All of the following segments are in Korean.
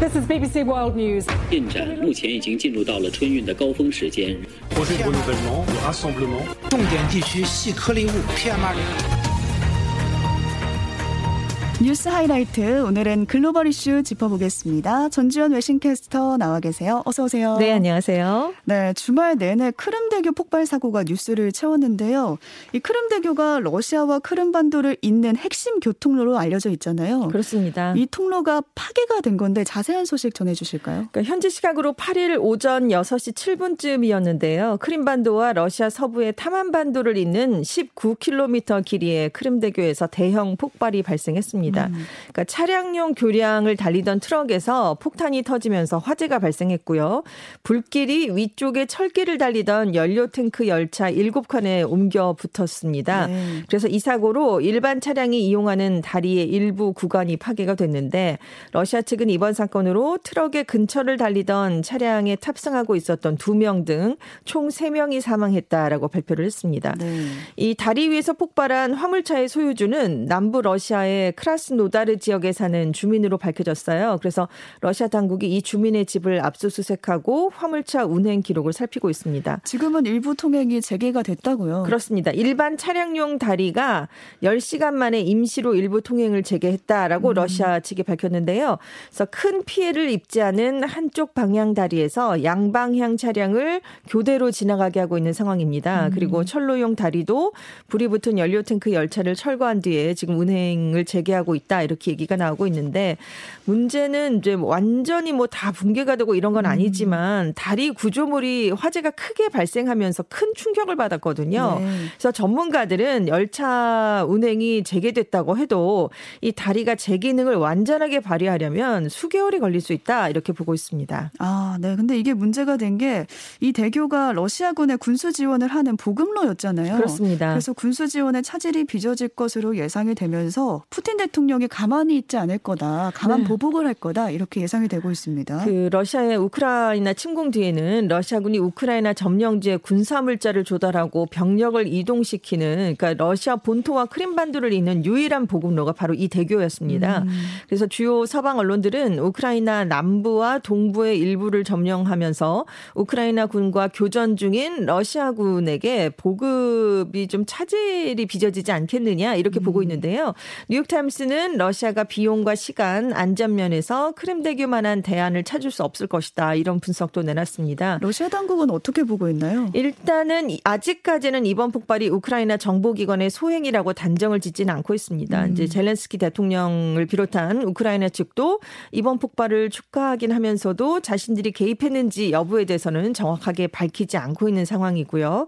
this is bbc world news. 进展目前已经进入到了春运的高峰时间。重点地区细颗粒物 pm 二点五 뉴스 하이라이트 오늘은 글로벌 이슈 짚어보겠습니다. 전주현 외신캐스터 나와 계세요. 어서 오세요. 네, 안녕하세요. 네, 주말 내내 크림대교 폭발 사고가 뉴스를 채웠는데요. 이 크림대교가 러시아와 크림반도를 잇는 핵심 교통로로 알려져 있잖아요. 그렇습니다. 이 통로가 파괴가 된 건데 자세한 소식 전해 주실까요? 그러니까 현지 시각으로 8일 오전 6시 7분쯤이었는데요. 크림반도와 러시아 서부의 타만반도를 잇는 19km 길이의 크림대교에서 대형 폭발이 발생했습니다. 음. 그러니까 차량용 교량을 달리던 트럭에서 폭탄이 터지면서 화재가 발생했고요. 불길이 위쪽에 철길을 달리던 연료 탱크 열차 7칸에 옮겨 붙었습니다. 네. 그래서 이 사고로 일반 차량이 이용하는 다리의 일부 구간이 파괴가 됐는데 러시아 측은 이번 사건으로 트럭의 근처를 달리던 차량에 탑승하고 있었던 2명 등 총 3명이 사망했다라고 발표를 했습니다. 네. 이 다리 위에서 폭발한 화물차의 소유주는 남부 러시아의 크라스 노다르 지역에 사는 주민으로 밝혀졌어요. 그래서 러시아 당국이 이 주민의 집을 압수수색하고 화물차 운행 기록을 살피고 있습니다. 지금은 일부 통행이 재개가 됐다고요? 그렇습니다. 일반 차량용 다리가 10시간 만에 임시로 일부 통행을 재개했다라고 음. 러시아 측이 밝혔는데요. 그래서 큰 피해를 입지 않은 한쪽 방향 다리에서 양방향 차량을 교대로 지나가게 하고 있는 상황입니다. 음. 그리고 철로용 다리도 불이 붙은 연료 탱크 열차를 철거한 뒤에 지금 운행을 재개하고 있다 이렇게 얘기가 나오고 있는데 문제는 이제 완전히 뭐 다 붕괴가 되고 이런 건 아니지만 다리 구조물이 화재가 크게 발생하면서 큰 충격을 받았거든요. 네. 그래서 전문가들은 열차 운행이 재개됐다고 해도 이 다리가 제 기능을 완전하게 발휘하려면 수개월이 걸릴 수 있다 이렇게 보고 있습니다. 아, 네. 근데 이게 문제가 된 게 이 대교가 러시아군의 군수 지원을 하는 보급로였잖아요. 그렇습니다. 그래서 군수 지원의 차질이 빚어질 것으로 예상이 되면서 푸틴 대통령 이 가만히 있지 않을 거다, 가만 네. 보복을 할 거다 이렇게 예상이 되고 있습니다. 그 러시아의 우크라이나 침공 뒤에는 러시아군이 우크라이나 점령지에 군사 물자를 조달하고 병력을 이동시키는 그러니까 러시아 본토와 크림반도를 잇는 유일한 보급로가 바로 이 대교였습니다. 음. 그래서 주요 서방 언론들은 우크라이나 남부와 동부의 일부를 점령하면서 우크라이나 군과 교전 중인 러시아군에게 보급이 좀 차질이 빚어지지 않겠느냐 이렇게 음. 보고 있는데요. 뉴욕타임스는 러시아가 비용과 시간, 안전면에서 크림대교만한 대안을 찾을 수 없을 것이다. 이런 분석도 내놨습니다. 러시아 당국은 어떻게 보고 있나요? 일단은 아직까지는 이번 폭발이 우크라이나 정보기관의 소행이라고 단정을 짓지는 않고 있습니다. 음. 이제 젤렌스키 대통령을 비롯한 우크라이나 측도 이번 폭발을 축하하긴 하면서도 자신들이 개입했는지 여부에 대해서는 정확하게 밝히지 않고 있는 상황이고요.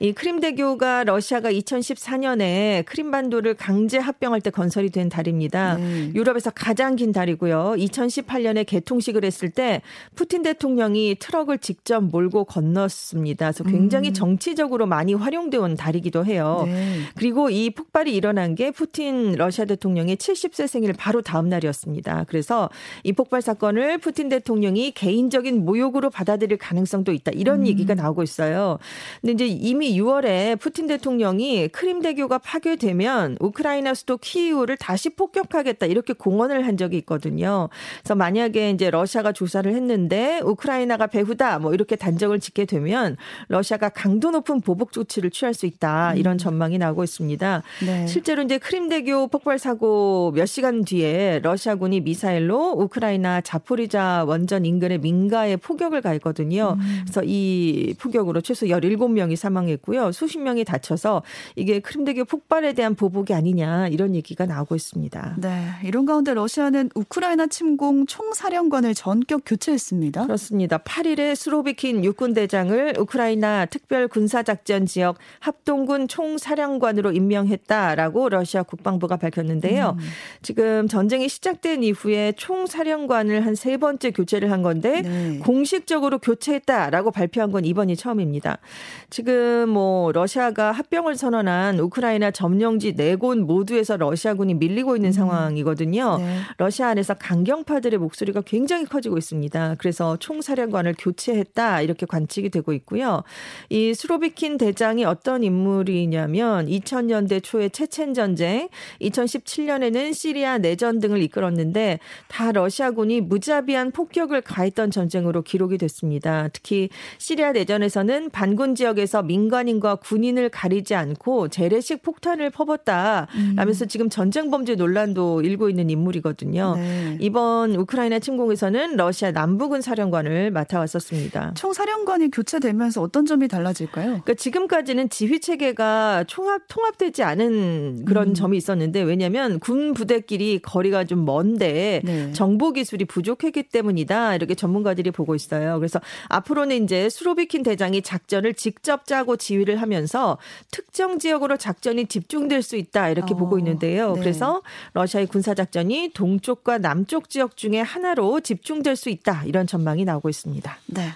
이 크림대교가 러시아가 2014년에 크림반도를 강제 합병할 때 건설이 된 다리입니다. 네. 유럽에서 가장 긴 다리고요. 2018년에 개통식을 했을 때 푸틴 대통령이 트럭을 직접 몰고 건넜습니다. 그래서 굉장히 음. 정치적으로 많이 활용되어 온 다리기도 해요. 네. 그리고 이 폭발이 일어난 게 푸틴 러시아 대통령의 70세 생일 바로 다음 날이었습니다. 그래서 이 폭발 사건을 푸틴 대통령이 개인적인 모욕으로 받아들일 가능성도 있다. 이런 음. 얘기가 나오고 있어요. 근데 이제 이미 6월에 푸틴 대통령이 크림 대교가 파괴되면 우크라이나 수도 키이우를 다시 폭격하겠다 이렇게 공언을 한 적이 있거든요. 그래서 만약에 이제 러시아가 조사를 했는데 우크라이나가 배후다 뭐 이렇게 단정을 짓게 되면 러시아가 강도 높은 보복 조치를 취할 수 있다 이런 음. 전망이 나오고 있습니다. 네. 실제로 이제 크림대교 폭발 사고 몇 시간 뒤에 러시아군이 미사일로 우크라이나 자포리자 원전 인근의 민가에 포격을 가했거든요. 음. 그래서 이 포격으로 최소 17명이 사망했고요. 수십 명이 다쳐서 이게 크림대교 폭발에 대한 보복이 아니냐 이런 얘기가 나오고 있습니다. 네. 이런 가운데 러시아는 우크라이나 침공 총사령관을 전격 교체했습니다. 그렇습니다. 8일에 수로비킨 육군 대장을 우크라이나 특별 군사작전 지역 합동군 총사령관으로 임명했다라고 러시아 국방부가 밝혔는데요. 음. 지금 전쟁이 시작된 이후에 총사령관을 한 세 번째 교체를 한 건데 네. 공식적으로 교체했다라고 발표한 건 이번이 처음입니다. 지금 뭐 러시아가 합병을 선언한 우크라이나 점령지 네 곳 모두에서 러시아군이 밀리 들리고 있는 상황이거든요. 네. 러시아 안에서 강경파들의 목소리가 굉장히 커지고 있습니다. 그래서 총사령관을 교체했다 이렇게 관측이 되고 있고요. 이 수로비킨 대장이 어떤 인물이냐면 2000년대 초에 체첸 전쟁, 2017년에는 시리아 내전 등을 이끌었는데 다 러시아군이 무자비한 폭격을 가했던 전쟁으로 기록이 됐습니다. 특히 시리아 내전에서는 반군 지역에서 민간인과 군인을 가리지 않고 재래식 폭탄을 퍼붓다 라면서 지금 전쟁 범죄 논란도 일고 있는 인물이거든요. 네. 이번 우크라이나 침공에서는 러시아 남부군 사령관을 맡아왔었습니다. 총사령관이 교체되면서 어떤 점이 달라질까요? 그러니까 지금까지는 지휘 체계가 총합 통합되지 않은 그런 음. 점이 있었는데 왜냐하면 군 부대끼리 거리가 좀 먼데 네. 정보 기술이 부족했기 때문이다 이렇게 전문가들이 보고 있어요. 그래서 앞으로는 이제 수로비킨 대장이 작전을 직접 짜고 지휘를 하면서 특정 지역으로 작전이 집중될 수 있다 이렇게 어, 보고 있는데요. 네. 그래서 러시아의 군사 작전이 동쪽과 남쪽 지역 중에 하나로 집중될 수 있다 이런 전망이 나오고 있습니다. 네.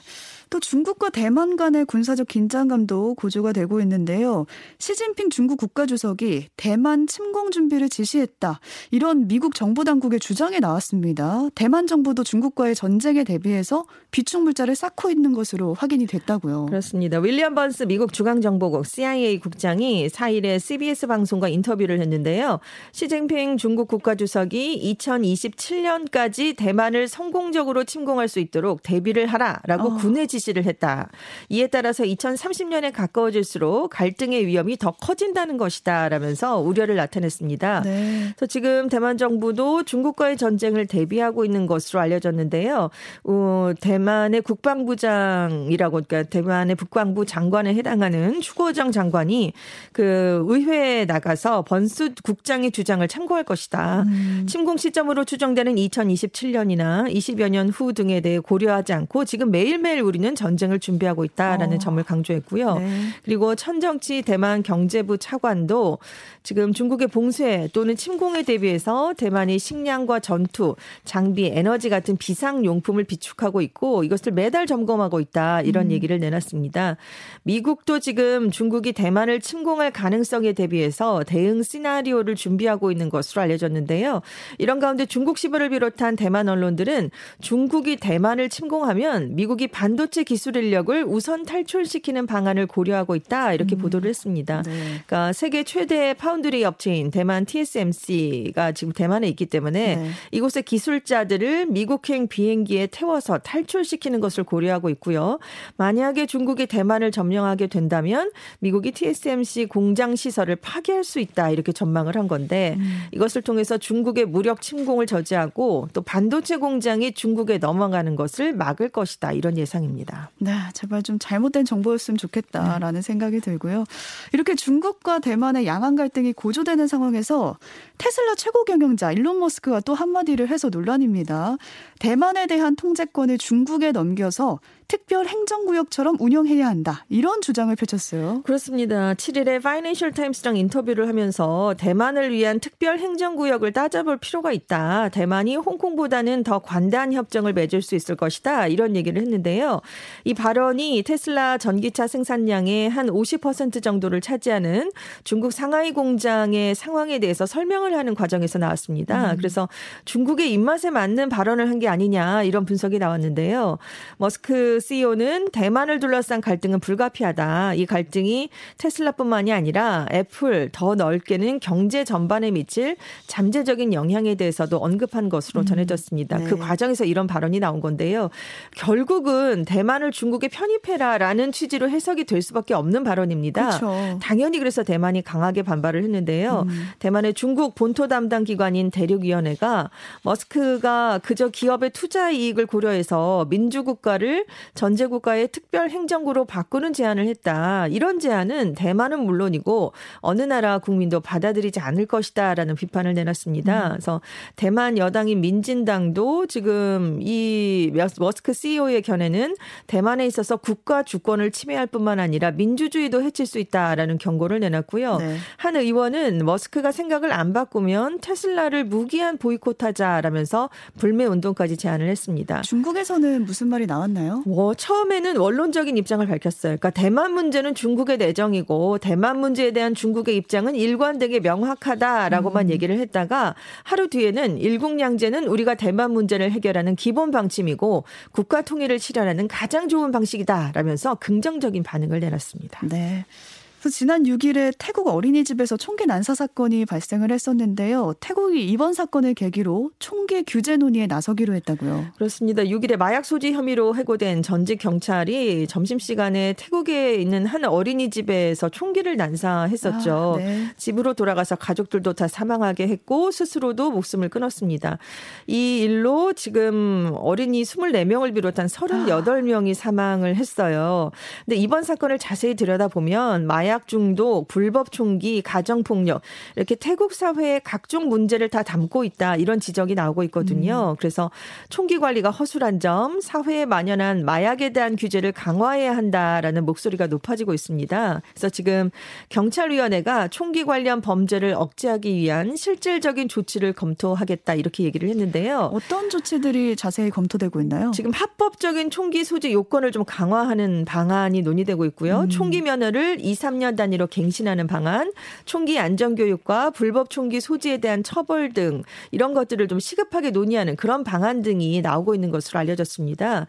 또 중국과 대만 간의 군사적 긴장감도 고조가 되고 있는데요. 시진핑 중국 국가주석이 대만 침공 준비를 지시했다. 이런 미국 정부 당국의 주장이 나왔습니다. 대만 정부도 중국과의 전쟁에 대비해서 비축 물자를 쌓고 있는 것으로 확인이 됐다고요. 그렇습니다. 윌리엄 번스 미국 중앙정보국 CIA 국장이 4일에 CBS 방송과 인터뷰를 했는데요. 시진핑 중국 국가주석이 2027년까지 대만을 성공적으로 침공할 수 있도록 대비를 하라라고 어. 군에 지 시를 했다. 이에 따라서 2030년에 가까워질수록 갈등의 위험이 더 커진다는 것이다라면서 우려를 나타냈습니다. 네. 그래서 지금 대만 정부도 중국과의 전쟁을 대비하고 있는 것으로 알려졌는데요. 어, 대만의 국방부장이라고 그러니까 대만의 국방부 장관에 해당하는 추고정 장관이 그 의회에 나가서 번수 국장의 주장을 참고할 것이다. 음. 침공 시점으로 추정되는 2027년이나 20여 년 후 등에 대해 고려하지 않고 지금 매일매일 우리는 전쟁을 준비하고 있다라는 어. 점을 강조했고요. 네. 그리고 천정치 대만 경제부 차관도 지금 중국의 봉쇄 또는 침공에 대비해서 대만이 식량과 전투, 장비, 에너지 같은 비상 용품을 비축하고 있고 이것을 매달 점검하고 있다 이런 얘기를 내놨습니다. 미국도 지금 중국이 대만을 침공할 가능성에 대비해서 대응 시나리오를 준비하고 있는 것으로 알려졌는데요. 이런 가운데 중국 시보를 비롯한 대만 언론들은 중국이 대만을 침공하면 미국이 반도체 기술 인력을 우선 탈출시키는 방안을 고려하고 있다 이렇게 보도를 했습니다. 네. 그러니까 세계 최대의 파운드리 업체인 대만 TSMC가 지금 대만에 있기 때문에 네. 이곳의 기술자들을 미국행 비행기에 태워서 탈출시키는 것을 고려하고 있고요. 만약에 중국이 대만을 점령하게 된다면 미국이 TSMC 공장 시설을 파괴할 수 있다 이렇게 전망을 한 건데 음. 이것을 통해서 중국의 무력 침공을 저지하고 또 반도체 공장이 중국에 넘어가는 것을 막을 것이다 이런 예상입니다. 네, 제발 좀 잘못된 정보였으면 좋겠다라는 생각이 들고요. 이렇게 중국과 대만의 양안 갈등이 고조되는 상황에서 테슬라 최고 경영자 일론 머스크가 또 한마디를 해서 논란입니다. 대만에 대한 통제권을 중국에 넘겨서 특별 행정구역처럼 운영해야 한다. 이런 주장을 펼쳤어요. 그렇습니다. 7일에 파이낸셜 타임스랑 인터뷰를 하면서 대만을 위한 특별 행정구역을 따져볼 필요가 있다. 대만이 홍콩보다는 더 관대한 협정을 맺을 수 있을 것이다. 이런 얘기를 했는데요. 이 발언이 테슬라 전기차 생산량의 한 50% 정도를 차지하는 중국 상하이 공장의 상황에 대해서 설명을 하는 과정에서 나왔습니다. 그래서 중국의 입맛에 맞는 발언을 한 게 아니냐 이런 분석이 나왔는데요. 머스크 CEO는 대만을 둘러싼 갈등은 불가피하다. 이 갈등이 테슬라뿐만이 아니라 애플 더 넓게는 경제 전반에 미칠 잠재적인 영향에 대해서도 언급한 것으로 전해졌습니다. 네. 그 과정에서 이런 발언이 나온 건데요. 결국은 대만을 중국에 편입해라라는 취지로 해석이 될 수밖에 없는 발언입니다. 그렇죠. 당연히 그래서 대만이 강하게 반발을 했는데요. 음. 대만의 중국 본토 담당 기관인 대륙위원회가 머스크가 그저 기업의 투자 이익을 고려해서 민주국가를 전제국가의 특별 행정구로 바꾸는 제안을 했다. 이런 제안은 대만은 물론이고 어느 나라 국민도 받아들이지 않을 것이다라는 비판을 내놨습니다. 그래서 대만 여당인 민진당도 지금 이 머스크 CEO의 견해는 대만에 있어서 국가 주권을 침해할 뿐만 아니라 민주주의도 해칠 수 있다라는 경고를 내놨고요. 네. 한 의원은 머스크가 생각을 안 바꾸면 테슬라를 무기한 보이콧하자라면서 불매 운동까지 제안을 했습니다. 중국에서는 무슨 말이 나왔나요? 뭐 처음에는 원론적인 입장을 밝혔어요. 그러니까 대만 문제는 중국의 내정이고 대만 문제에 대한 중국의 입장은 일관되게 명확하다라고만 음. 얘기를 했다가 하루 뒤에는 일국양제는 우리가 대만 문제를 해결하는 기본 방침이고 국가 통일을 실현하는 가장 좋은 방식이다라면서 긍정적인 반응을 내놨습니다. 네. 그래서 지난 6일에 태국 어린이집에서 총기 난사 사건이 발생을 했었는데요. 태국이 이번 사건을 계기로 총기 규제 논의에 나서기로 했다고요. 그렇습니다. 6일에 마약 소지 혐의로 해고된 전직 경찰이 점심시간에 태국에 있는 한 어린이집에서 총기를 난사했었죠. 아, 네. 집으로 돌아가서 가족들도 다 사망하게 했고 스스로도 목숨을 끊었습니다. 이 일로 지금 어린이 24명을 비롯한 38명이 사망을 했어요. 근데 이번 사건을 자세히 들여다보면 마약 마약 중독, 불법 총기, 가정 폭력 이렇게 태국 사회의 각종 문제를 다 담고 있다 이런 지적이 나오고 있거든요. 음. 그래서 총기 관리가 허술한 점, 사회에 만연한 마약에 대한 규제를 강화해야 한다라는 목소리가 높아지고 있습니다. 그래서 지금 경찰위원회가 총기 관련 범죄를 억제하기 위한 실질적인 조치를 검토하겠다 이렇게 얘기를 했는데요. 어떤 조치들이 자세히 검토되고 있나요? 지금 합법적인 총기 소지 요건을 좀 강화하는 방안이 논의되고 있고요. 음. 총기 면허를 2, 3년 3년 단위로 갱신하는 방안, 총기 안전 교육과 불법 총기 소지에 대한 처벌 등 이런 것들을 좀 시급하게 논의하는 그런 방안 등이 나오고 있는 것으로 알려졌습니다.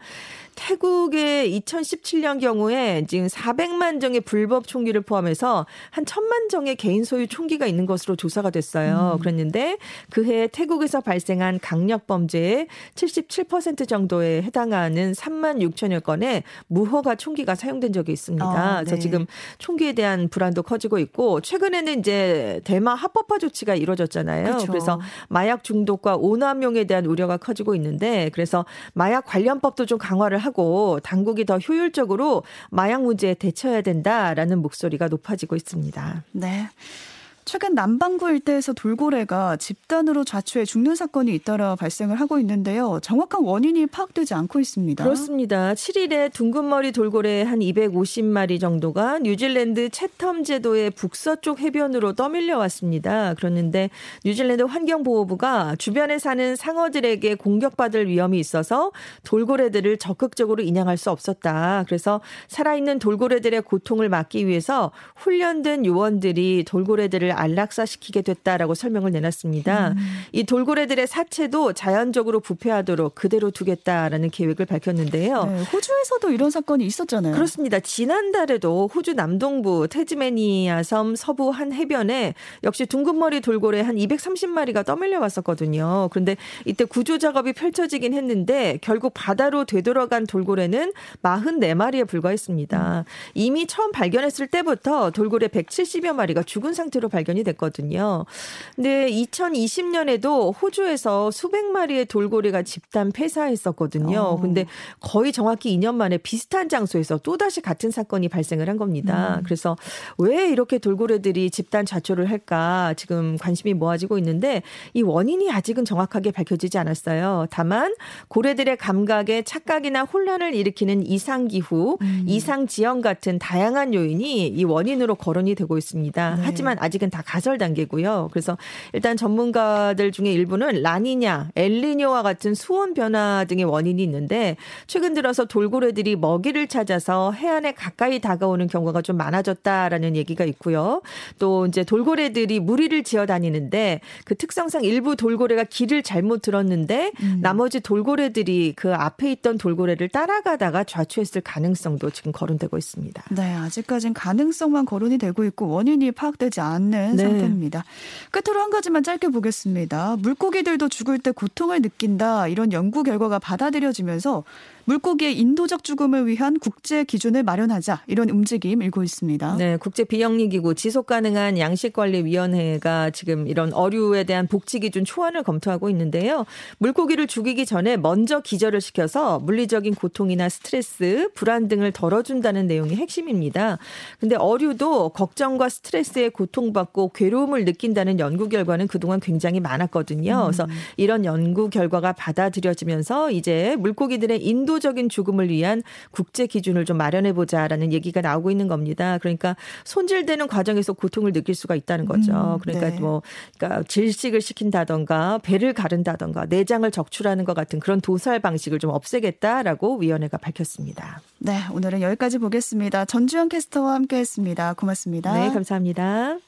태국의 2017년 경우에 지금 400만 정의 불법 총기를 포함해서 한 1000만 정의 개인 소유 총기가 있는 것으로 조사가 됐어요. 음. 그랬는데 그해 태국에서 발생한 강력 범죄의 77% 정도에 해당하는 3만 6천여 건의 무허가 총기가 사용된 적이 있습니다. 아, 네. 그래서 지금 총기에 대한 불안도 커지고 있고 최근에는 이제 대마 합법화 조치가 이루어졌잖아요. 그렇죠. 그래서 마약 중독과 오남용에 대한 우려가 커지고 있는데 그래서 마약 관련법도 좀 강화를 하고 당국이 더 효율적으로 마약 문제에 대처해야 된다라는 목소리가 높아지고 있습니다. 네. 최근 남반구 일대에서 돌고래가 집단으로 자초해 죽는 사건이 잇따라 발생을 하고 있는데요. 정확한 원인이 파악되지 않고 있습니다. 그렇습니다. 7일에 둥근머리 돌고래 한 250마리 정도가 뉴질랜드 채텀 제도의 북서쪽 해변으로 떠밀려 왔습니다. 그런데 뉴질랜드 환경보호부가 주변에 사는 상어들에게 공격받을 위험이 있어서 돌고래들을 적극적으로 인양할 수 없었다. 그래서 살아있는 돌고래들의 고통을 막기 위해서 훈련된 요원들이 돌고래들을 안락사시키게 됐다라고 설명을 내놨습니다. 음. 이 돌고래들의 사체도 자연적으로 부패하도록 그대로 두겠다라는 계획을 밝혔는데요. 네, 호주에서도 이런 사건이 있었잖아요. 그렇습니다. 지난달에도 호주 남동부 테즈메니아 섬 서부 한 해변에 역시 둥근머리 돌고래 한 230마리가 떠밀려 왔었거든요. 그런데 이때 구조 작업이 펼쳐지긴 했는데 결국 바다로 되돌아간 돌고래는 44마리에 불과했습니다. 음. 이미 처음 발견했을 때부터 돌고래 170여 마리가 죽은 상태로 발견 발견이 됐거든요. 근데 2020년에도 호주에서 수백 마리의 돌고래가 집단 폐사했었거든요. 어. 근데 거의 정확히 2년 만에 비슷한 장소에서 또다시 같은 사건이 발생을 한 겁니다. 음. 그래서 왜 이렇게 돌고래들이 집단 자초를 할까 지금 관심이 모아지고 있는데 이 원인이 아직은 정확하게 밝혀지지 않았어요. 다만 고래들의 감각에 착각이나 혼란을 일으키는 이상 기후, 음. 이상 지형 같은 다양한 요인이 이 원인으로 거론이 되고 있습니다. 네. 하지만 아직은 다 가설 단계고요. 그래서 일단 전문가들 중에 일부는 라니냐, 엘리뇨와 같은 수온 변화 등의 원인이 있는데 최근 들어서 돌고래들이 먹이를 찾아서 해안에 가까이 다가오는 경우가 좀 많아졌다라는 얘기가 있고요. 또 이제 돌고래들이 무리를 지어 다니는데 그 특성상 일부 돌고래가 길을 잘못 들었는데 음. 나머지 돌고래들이 그 앞에 있던 돌고래를 따라가다가 좌초했을 가능성도 지금 거론되고 있습니다. 네, 아직까지는 가능성만 거론이 되고 있고 원인이 파악되지 않는 있는 네. 상태입니다. 끝으로 한 가지만 짧게 보겠습니다. 물고기들도 죽을 때 고통을 느낀다 이런 연구 결과가 받아들여지면서 물고기의 인도적 죽음을 위한 국제 기준을 마련하자 이런 움직임 일고 있습니다. 네, 국제 비영리 기구 지속 가능한 양식 관리 위원회가 지금 이런 어류에 대한 복지 기준 초안을 검토하고 있는데요. 물고기를 죽이기 전에 먼저 기절을 시켜서 물리적인 고통이나 스트레스, 불안 등을 덜어준다는 내용이 핵심입니다. 근데 어류도 걱정과 스트레스에 고통받고 괴로움을 느낀다는 연구 결과는 그동안 굉장히 많았거든요. 음. 그래서 이런 연구 결과가 받아들여지면서 이제 물고기들의 인도 의도적인 죽음을 위한 국제 기준을 좀 마련해 보자라는 얘기가 나오고 있는 겁니다. 그러니까 손질되는 과정에서 고통을 느낄 수가 있다는 거죠. 음, 그러니까 네. 뭐 그러니까 질식을 시킨다던가 배를 가른다던가 내장을 적출하는 것 같은 그런 도살 방식을 좀 없애겠다라고 위원회가 밝혔습니다. 네, 오늘은 여기까지 보겠습니다. 전주현 캐스터와 함께했습니다. 고맙습니다. 네, 감사합니다.